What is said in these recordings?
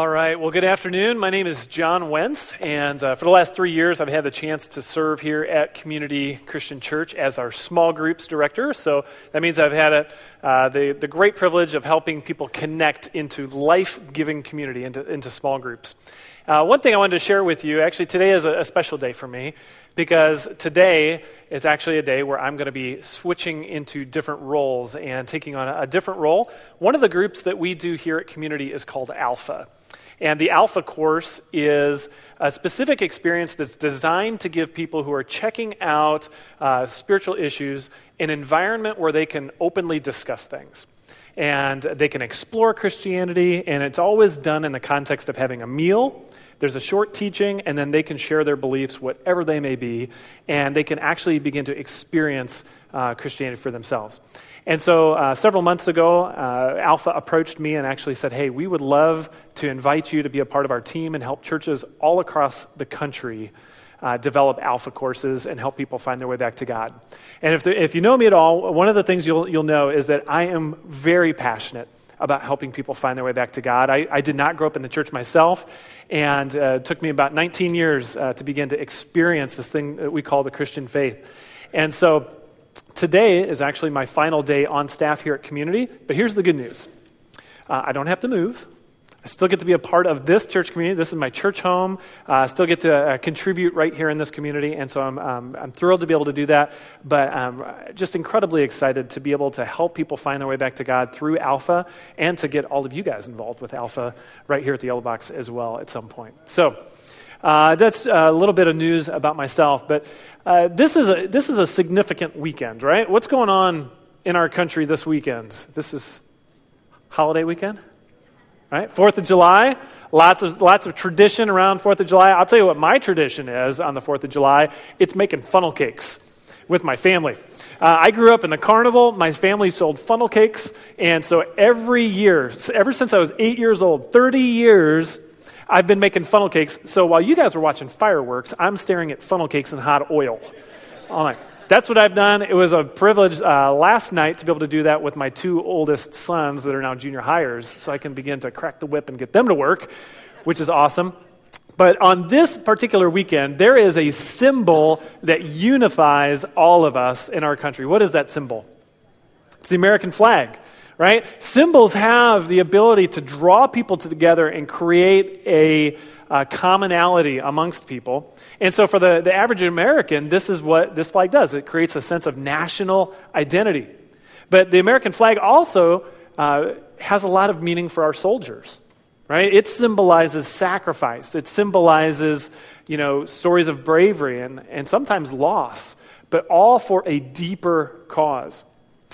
All right. Well, good afternoon. My name is John Wentz, and uh, for the last three years, I've had the chance to serve here at Community Christian Church as our small groups director. So that means I've had a, uh, the, the great privilege of helping people connect into life giving community, into, into small groups. Uh, one thing I wanted to share with you actually, today is a, a special day for me because today is actually a day where I'm going to be switching into different roles and taking on a, a different role. One of the groups that we do here at Community is called Alpha. And the Alpha course is a specific experience that's designed to give people who are checking out uh, spiritual issues an environment where they can openly discuss things. And they can explore Christianity, and it's always done in the context of having a meal. There's a short teaching, and then they can share their beliefs, whatever they may be, and they can actually begin to experience uh, Christianity for themselves. And so uh, several months ago, uh, Alpha approached me and actually said, Hey, we would love to invite you to be a part of our team and help churches all across the country uh, develop Alpha courses and help people find their way back to God. And if, if you know me at all, one of the things you'll, you'll know is that I am very passionate about helping people find their way back to God. I, I did not grow up in the church myself, and uh, it took me about 19 years uh, to begin to experience this thing that we call the Christian faith. And so, Today is actually my final day on staff here at Community, but here's the good news uh, I don't have to move. I still get to be a part of this church community. This is my church home. Uh, I still get to uh, contribute right here in this community, and so I'm, um, I'm thrilled to be able to do that. But I'm just incredibly excited to be able to help people find their way back to God through Alpha and to get all of you guys involved with Alpha right here at the Yellow Box as well at some point. So, uh, that's a little bit of news about myself, but uh, this, is a, this is a significant weekend, right? What's going on in our country this weekend? This is holiday weekend, right? Fourth of July. Lots of, lots of tradition around Fourth of July. I'll tell you what my tradition is on the Fourth of July it's making funnel cakes with my family. Uh, I grew up in the carnival. My family sold funnel cakes. And so every year, ever since I was eight years old, 30 years, I've been making funnel cakes. So while you guys were watching fireworks, I'm staring at funnel cakes in hot oil all night. That's what I've done. It was a privilege uh, last night to be able to do that with my two oldest sons that are now junior hires, so I can begin to crack the whip and get them to work, which is awesome. But on this particular weekend, there is a symbol that unifies all of us in our country. What is that symbol? It's the American flag right? Symbols have the ability to draw people together and create a, a commonality amongst people. And so, for the, the average American, this is what this flag does it creates a sense of national identity. But the American flag also uh, has a lot of meaning for our soldiers, right? It symbolizes sacrifice, it symbolizes, you know, stories of bravery and, and sometimes loss, but all for a deeper cause.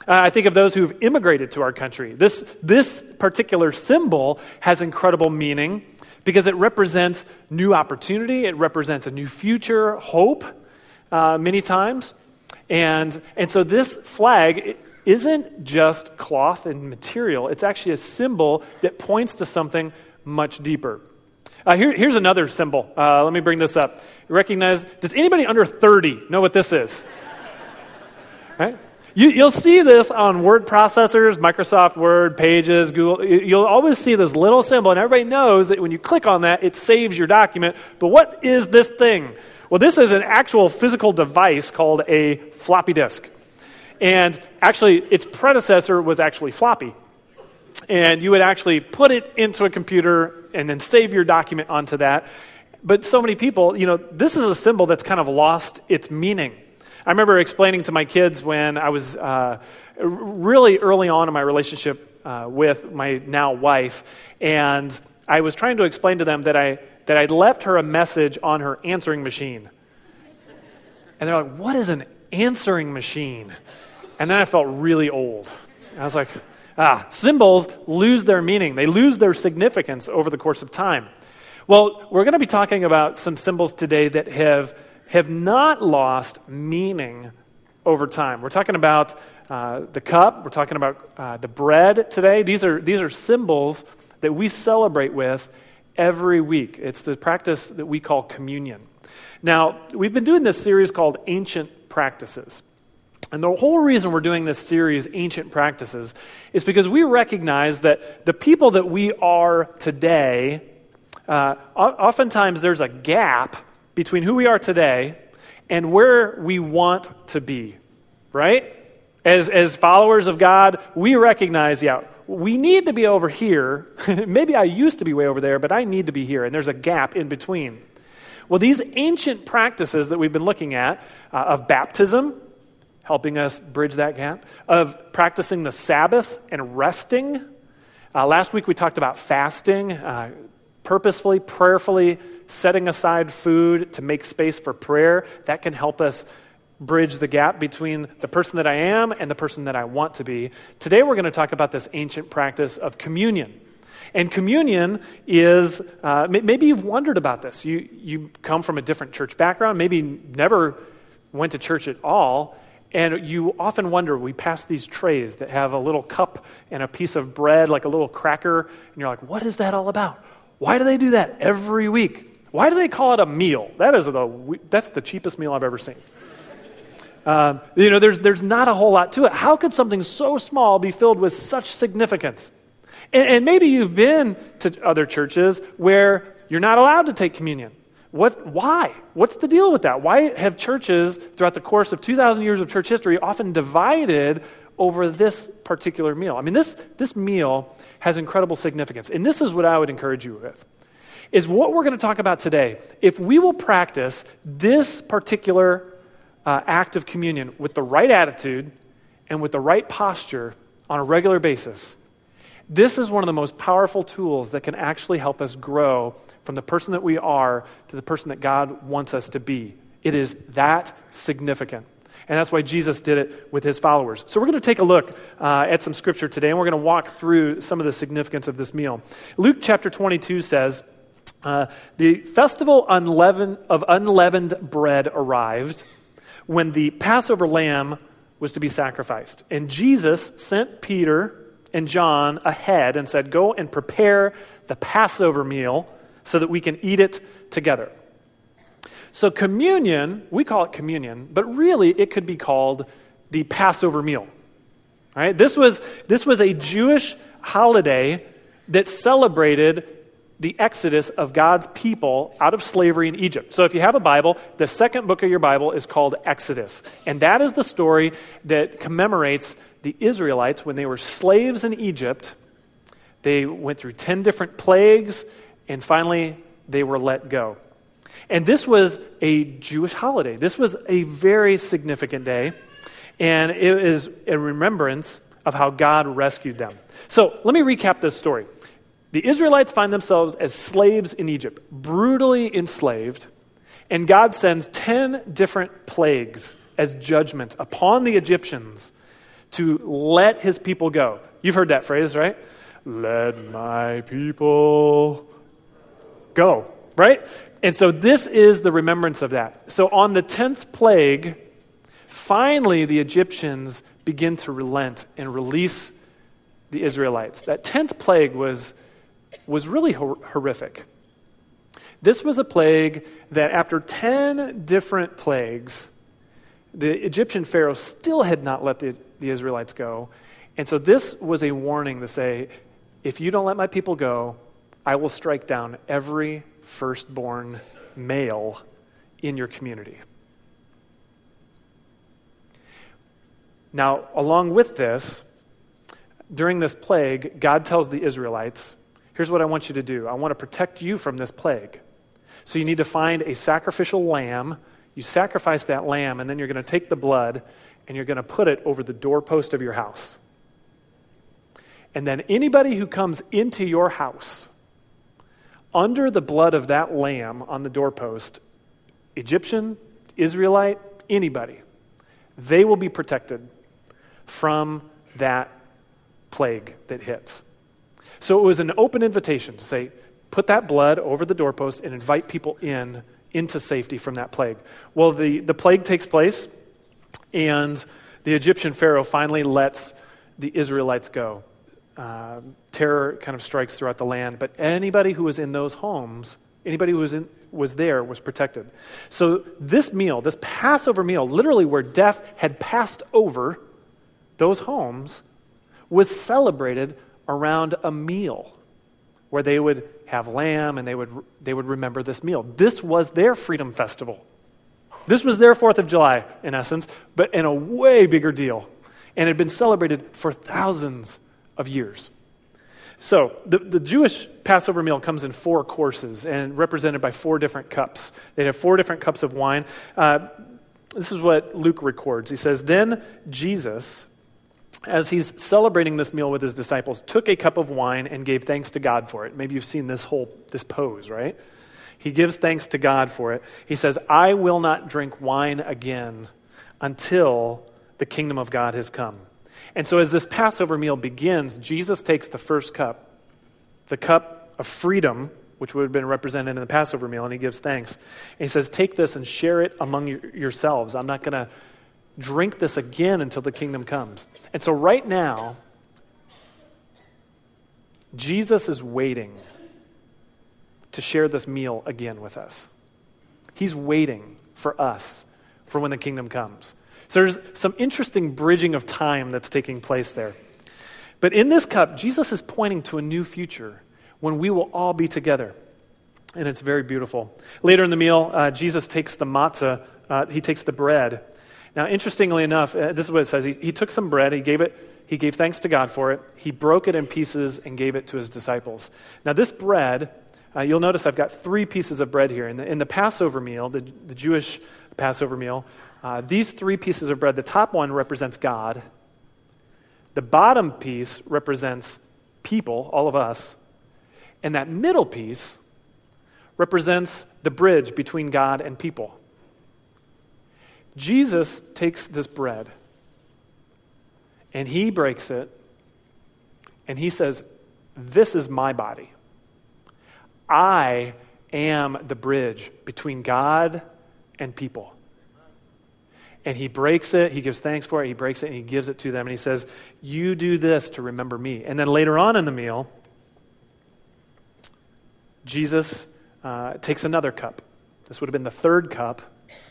Uh, I think of those who've immigrated to our country. This, this particular symbol has incredible meaning because it represents new opportunity, it represents a new future, hope, uh, many times. And, and so this flag isn't just cloth and material, it's actually a symbol that points to something much deeper. Uh, here, here's another symbol. Uh, let me bring this up. You recognize, does anybody under 30 know what this is? right? You, will see this on word processors, Microsoft Word, Pages, Google. You'll always see this little symbol, and everybody knows that when you click on that, it saves your document. But what is this thing? Well, this is an actual physical device called a floppy disk. And actually, its predecessor was actually floppy. And you would actually put it into a computer and then save your document onto that. But so many people, you know, this is a symbol that's kind of lost its meaning. I remember explaining to my kids when I was uh, really early on in my relationship uh, with my now wife, and I was trying to explain to them that I that I'd left her a message on her answering machine. And they're like, "What is an answering machine?" And then I felt really old. I was like, "Ah, symbols lose their meaning. They lose their significance over the course of time." Well, we're going to be talking about some symbols today that have have not lost meaning over time. We're talking about uh, the cup, we're talking about uh, the bread today. These are, these are symbols that we celebrate with every week. It's the practice that we call communion. Now, we've been doing this series called Ancient Practices. And the whole reason we're doing this series, Ancient Practices, is because we recognize that the people that we are today, uh, oftentimes there's a gap between who we are today and where we want to be, right? As, as followers of God, we recognize, yeah, we need to be over here. Maybe I used to be way over there, but I need to be here, and there's a gap in between. Well, these ancient practices that we've been looking at uh, of baptism, helping us bridge that gap, of practicing the Sabbath and resting. Uh, last week we talked about fasting, uh, purposefully, prayerfully setting aside food to make space for prayer. That can help us bridge the gap between the person that I am and the person that I want to be. Today we're going to talk about this ancient practice of communion. And communion is, uh, maybe you've wondered about this. You, you come from a different church background, maybe never went to church at all, and you often wonder we pass these trays that have a little cup and a piece of bread, like a little cracker, and you're like, what is that all about? Why do they do that every week? Why do they call it a meal? That is the, that's the cheapest meal I've ever seen. Um, you know, there's, there's not a whole lot to it. How could something so small be filled with such significance? And, and maybe you've been to other churches where you're not allowed to take communion. What, why? What's the deal with that? Why have churches, throughout the course of 2,000 years of church history, often divided over this particular meal? I mean, this, this meal has incredible significance. And this is what I would encourage you with. Is what we're going to talk about today. If we will practice this particular uh, act of communion with the right attitude and with the right posture on a regular basis, this is one of the most powerful tools that can actually help us grow from the person that we are to the person that God wants us to be. It is that significant. And that's why Jesus did it with his followers. So, we're going to take a look uh, at some scripture today, and we're going to walk through some of the significance of this meal. Luke chapter 22 says, uh, The festival unleavened, of unleavened bread arrived when the Passover lamb was to be sacrificed. And Jesus sent Peter and John ahead and said, Go and prepare the Passover meal so that we can eat it together. So, communion, we call it communion, but really it could be called the Passover meal. Right? This, was, this was a Jewish holiday that celebrated the exodus of God's people out of slavery in Egypt. So if you have a Bible, the second book of your Bible is called Exodus. And that is the story that commemorates the Israelites when they were slaves in Egypt. They went through 10 different plagues, and finally they were let go. And this was a Jewish holiday. This was a very significant day, and it is a remembrance of how God rescued them. So let me recap this story. The Israelites find themselves as slaves in Egypt, brutally enslaved, and God sends 10 different plagues as judgment upon the Egyptians to let his people go. You've heard that phrase, right? Let my people go, right? And so this is the remembrance of that. So on the 10th plague, finally the Egyptians begin to relent and release the Israelites. That 10th plague was was really hor- horrific. This was a plague that, after 10 different plagues, the Egyptian Pharaoh still had not let the, the Israelites go. And so, this was a warning to say, if you don't let my people go, I will strike down every firstborn male in your community. Now, along with this, during this plague, God tells the Israelites, Here's what I want you to do I want to protect you from this plague. So you need to find a sacrificial lamb. You sacrifice that lamb, and then you're going to take the blood and you're going to put it over the doorpost of your house. And then anybody who comes into your house under the blood of that lamb on the doorpost, Egyptian, Israelite, anybody, they will be protected from that plague that hits. So it was an open invitation to say, put that blood over the doorpost and invite people in into safety from that plague. Well, the, the plague takes place, and the Egyptian Pharaoh finally lets the Israelites go. Uh, terror kind of strikes throughout the land, but anybody who was in those homes Anybody who was, in, was there was protected. So, this meal, this Passover meal, literally where death had passed over those homes, was celebrated around a meal where they would have lamb and they would, they would remember this meal. This was their freedom festival. This was their 4th of July, in essence, but in a way bigger deal. And it had been celebrated for thousands of years. So, the, the Jewish Passover meal comes in four courses and represented by four different cups. They'd have four different cups of wine. Uh, this is what Luke records. He says, Then Jesus, as he's celebrating this meal with his disciples, took a cup of wine and gave thanks to God for it. Maybe you've seen this whole this pose, right? He gives thanks to God for it. He says, I will not drink wine again until the kingdom of God has come. And so, as this Passover meal begins, Jesus takes the first cup, the cup of freedom, which would have been represented in the Passover meal, and he gives thanks. And he says, Take this and share it among yourselves. I'm not going to drink this again until the kingdom comes. And so, right now, Jesus is waiting to share this meal again with us. He's waiting for us for when the kingdom comes. So there's some interesting bridging of time that's taking place there. But in this cup, Jesus is pointing to a new future when we will all be together. And it's very beautiful. Later in the meal, uh, Jesus takes the matzah, uh, he takes the bread. Now, interestingly enough, uh, this is what it says. He, he took some bread, he gave it, he gave thanks to God for it, he broke it in pieces and gave it to his disciples. Now, this bread, uh, you'll notice I've got three pieces of bread here. In the, in the Passover meal, the, the Jewish Passover meal, uh, these three pieces of bread, the top one represents God, the bottom piece represents people, all of us, and that middle piece represents the bridge between God and people. Jesus takes this bread and he breaks it and he says, This is my body. I am the bridge between God and people and he breaks it. He gives thanks for it. He breaks it and he gives it to them. And he says, You do this to remember me. And then later on in the meal, Jesus uh, takes another cup. This would have been the third cup,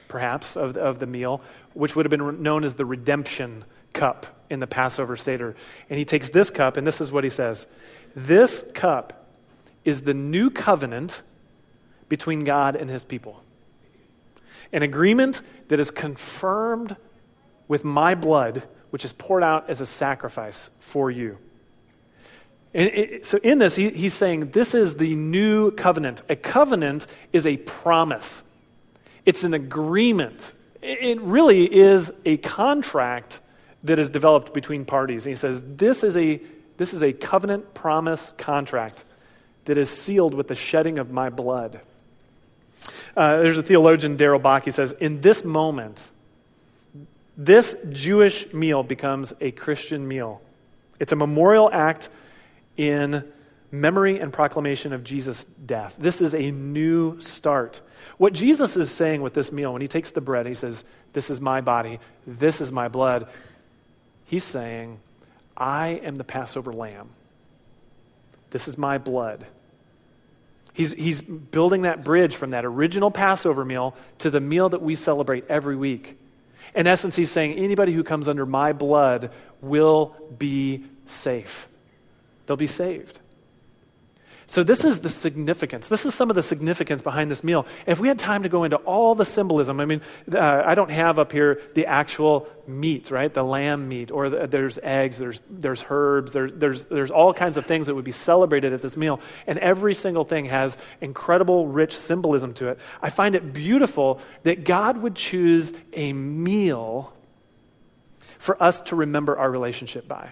perhaps, of, of the meal, which would have been known as the redemption cup in the Passover Seder. And he takes this cup, and this is what he says This cup is the new covenant between God and his people. An agreement that is confirmed with my blood, which is poured out as a sacrifice for you. It, so, in this, he, he's saying this is the new covenant. A covenant is a promise, it's an agreement. It really is a contract that is developed between parties. And he says this is a, this is a covenant promise contract that is sealed with the shedding of my blood. Uh, there's a theologian, Darrell Bock, he says, In this moment, this Jewish meal becomes a Christian meal. It's a memorial act in memory and proclamation of Jesus' death. This is a new start. What Jesus is saying with this meal, when he takes the bread, he says, This is my body, this is my blood. He's saying, I am the Passover lamb. This is my blood. He's, he's building that bridge from that original Passover meal to the meal that we celebrate every week. In essence, he's saying anybody who comes under my blood will be safe. They'll be saved. So, this is the significance. This is some of the significance behind this meal. If we had time to go into all the symbolism, I mean, uh, I don't have up here the actual meat, right? The lamb meat, or the, there's eggs, there's, there's herbs, there, there's, there's all kinds of things that would be celebrated at this meal. And every single thing has incredible, rich symbolism to it. I find it beautiful that God would choose a meal for us to remember our relationship by.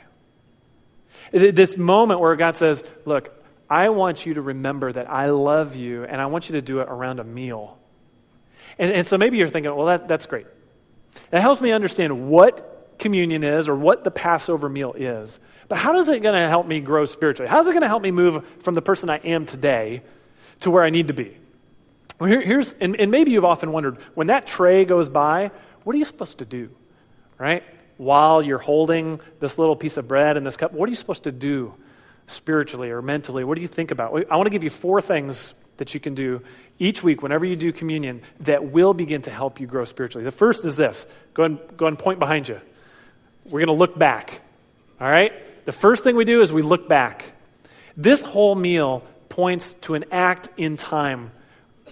This moment where God says, Look, I want you to remember that I love you, and I want you to do it around a meal. And, and so maybe you're thinking, well, that, that's great. That helps me understand what communion is or what the Passover meal is. But how is it going to help me grow spiritually? How is it going to help me move from the person I am today to where I need to be? Well, here, here's, and, and maybe you've often wondered when that tray goes by, what are you supposed to do? Right? While you're holding this little piece of bread and this cup, what are you supposed to do? Spiritually or mentally? What do you think about? I want to give you four things that you can do each week whenever you do communion that will begin to help you grow spiritually. The first is this go and, go and point behind you. We're going to look back. All right? The first thing we do is we look back. This whole meal points to an act in time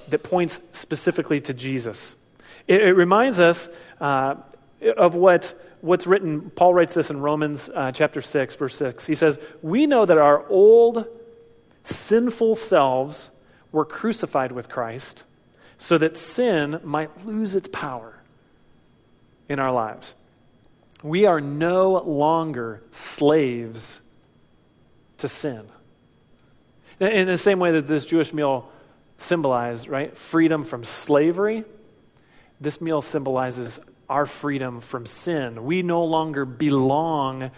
that points specifically to Jesus. It, it reminds us uh, of what, what's written. Paul writes this in Romans uh, chapter 6, verse 6. He says, We know that our old sinful selves were crucified with Christ so that sin might lose its power in our lives. We are no longer slaves to sin. In the same way that this Jewish meal symbolized, right, freedom from slavery, this meal symbolizes our freedom from sin. We no longer belong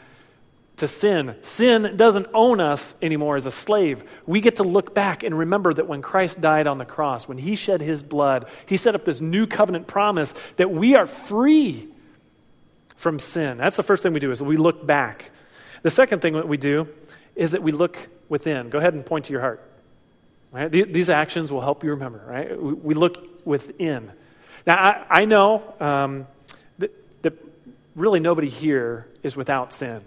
to sin. Sin doesn't own us anymore as a slave. We get to look back and remember that when Christ died on the cross, when he shed his blood, he set up this new covenant promise that we are free from sin. That's the first thing we do is we look back. The second thing that we do is that we look within. Go ahead and point to your heart. Right? These actions will help you remember, right? We look within. Now, I, I know um, really nobody here is without sin.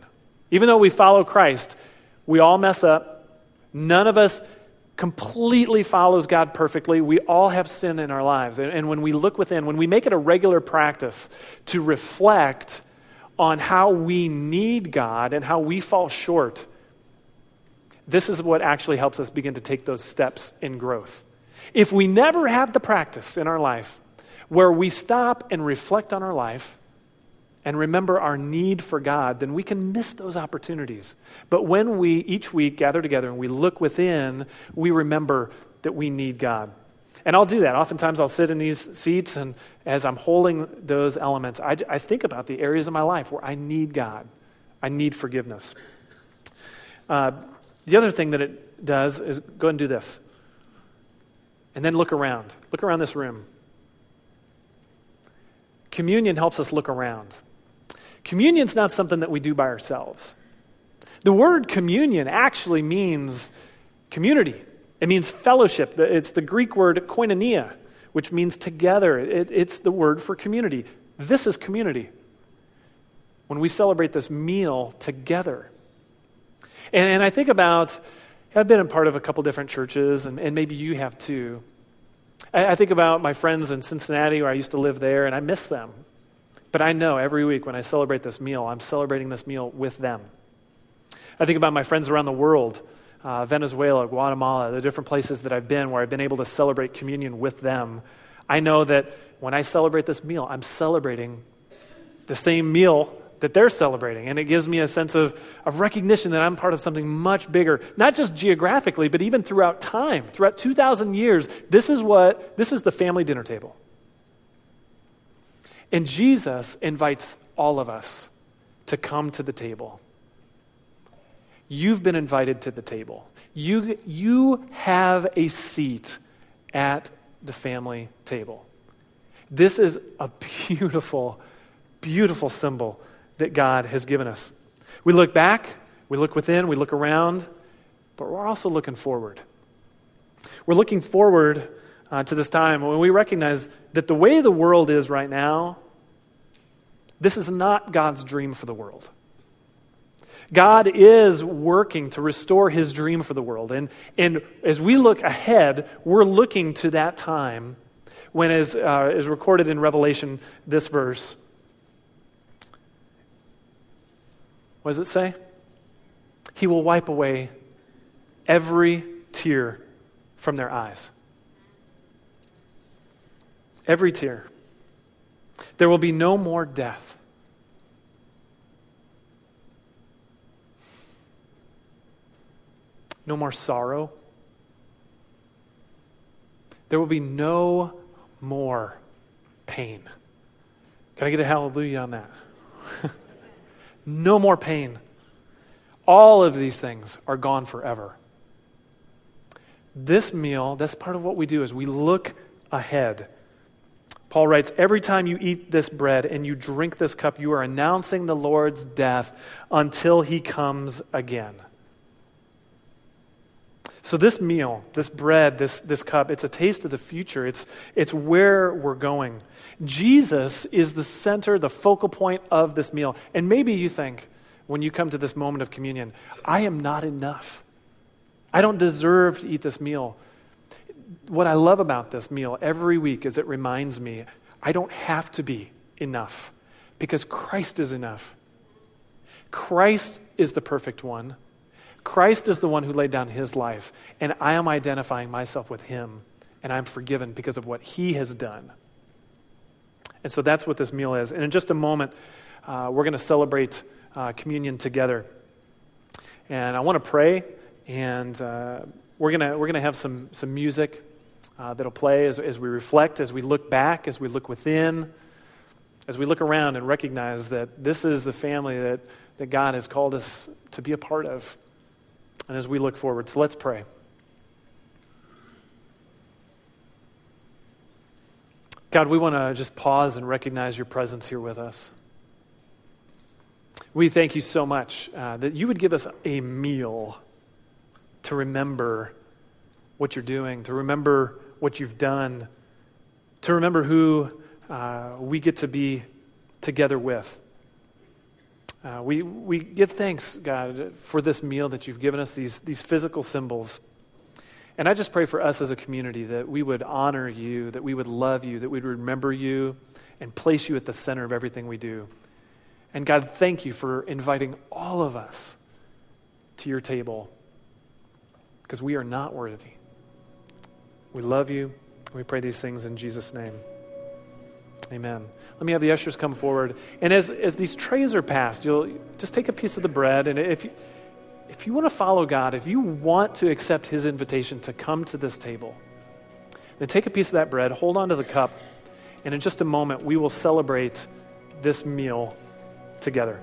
Even though we follow Christ, we all mess up. None of us completely follows God perfectly. We all have sin in our lives. And, and, when we look within, when we make it a regular practice to reflect on how we need God and how we fall short, this is what actually helps us begin to take those steps in growth. If we never have the practice in our life where we stop and reflect on our life, and remember our need for God, then we can miss those opportunities. But when we each week gather together and we look within, we remember that we need God. And I'll do that. Oftentimes I'll sit in these seats, and as I'm holding those elements, I, I think about the areas of my life where I need God, I need forgiveness. Uh, the other thing that it does is go and do this. And then look around. Look around this room. Communion helps us look around. Communion's not something that we do by ourselves. The word communion actually means community. It means fellowship. It's the Greek word koinonia, which means together. It, it's the word for community. This is community. When we celebrate this meal together. And, I think about, I've been a part of a couple different churches, and, maybe you have too. I think about my friends in Cincinnati where I used to live there, and I miss them. But I know every week when I celebrate this meal, I'm celebrating this meal with them. I think about my friends around the world uh, Venezuela, Guatemala, the different places that I've been where I've been able to celebrate communion with them. I know that when I celebrate this meal, I'm celebrating the same meal that they're celebrating. And it gives me a sense of, of recognition that I'm part of something much bigger, not just geographically, but even throughout time. Throughout 2,000 years, this is what, this is the family dinner table. And Jesus invites all of us to come to the table. You've been invited to the table. You, you have a seat at the family table. This is a beautiful, beautiful symbol that God has given us. We look back, we look within, we look around, but we're also looking forward. We're looking forward uh, to this time when we recognize that the way the world is right now, this is not God's dream for the world. God is working to restore his dream for the world. And, and as we look ahead, we're looking to that time when, as uh, is recorded in Revelation, this verse. What does it say? He will wipe away every tear from their eyes. Every tear. There will be no more death. No more sorrow. There will be no more pain. Can I get a hallelujah on that? no more pain. All of these things are gone forever. This meal, that's part of what we do is we look ahead Paul writes, Every time you eat this bread and you drink this cup, you are announcing the Lord's death until he comes again. So, this meal, this bread, this, this cup, it's a taste of the future. It's, it's where we're going. Jesus is the center, the focal point of this meal. And maybe you think, when you come to this moment of communion, I am not enough. I don't deserve to eat this meal. What I love about this meal every week is it reminds me I don't have to be enough because Christ is enough. Christ is the perfect one. Christ is the one who laid down his life, and I am identifying myself with him, and I'm forgiven because of what he has done. And so that's what this meal is. And in just a moment, uh, we're going to celebrate uh, communion together. And I want to pray, and uh, we're going we're gonna have some, some music uh, that'll play as, as we reflect, as we look back, as we look within, as we look around and recognize that this is the family that, that God has called us to be a part of and as we look forward. So let's pray. God, we want to just pause and recognize your presence here with us. We thank you so much uh, that you would give us a meal to remember what you're doing, to remember what you've done, to remember who uh, we get to be together with. Uh, we, we give thanks, God, for this meal that you've given us, these, these physical symbols. And I just pray for us as a community that we would honor you, that we would love you, that we'd remember you and place you at the center of everything we do. And God, thank you for inviting all of us to your table because we are not worthy. We love you. We pray these things in Jesus' name. Amen. Let me have the ushers come forward. And as, as these trays are passed, you'll just take a piece of the bread. And if you, if you want to follow God, if you want to accept His invitation to come to this table, then take a piece of that bread, hold on to the cup, and in just a moment, we will celebrate this meal together.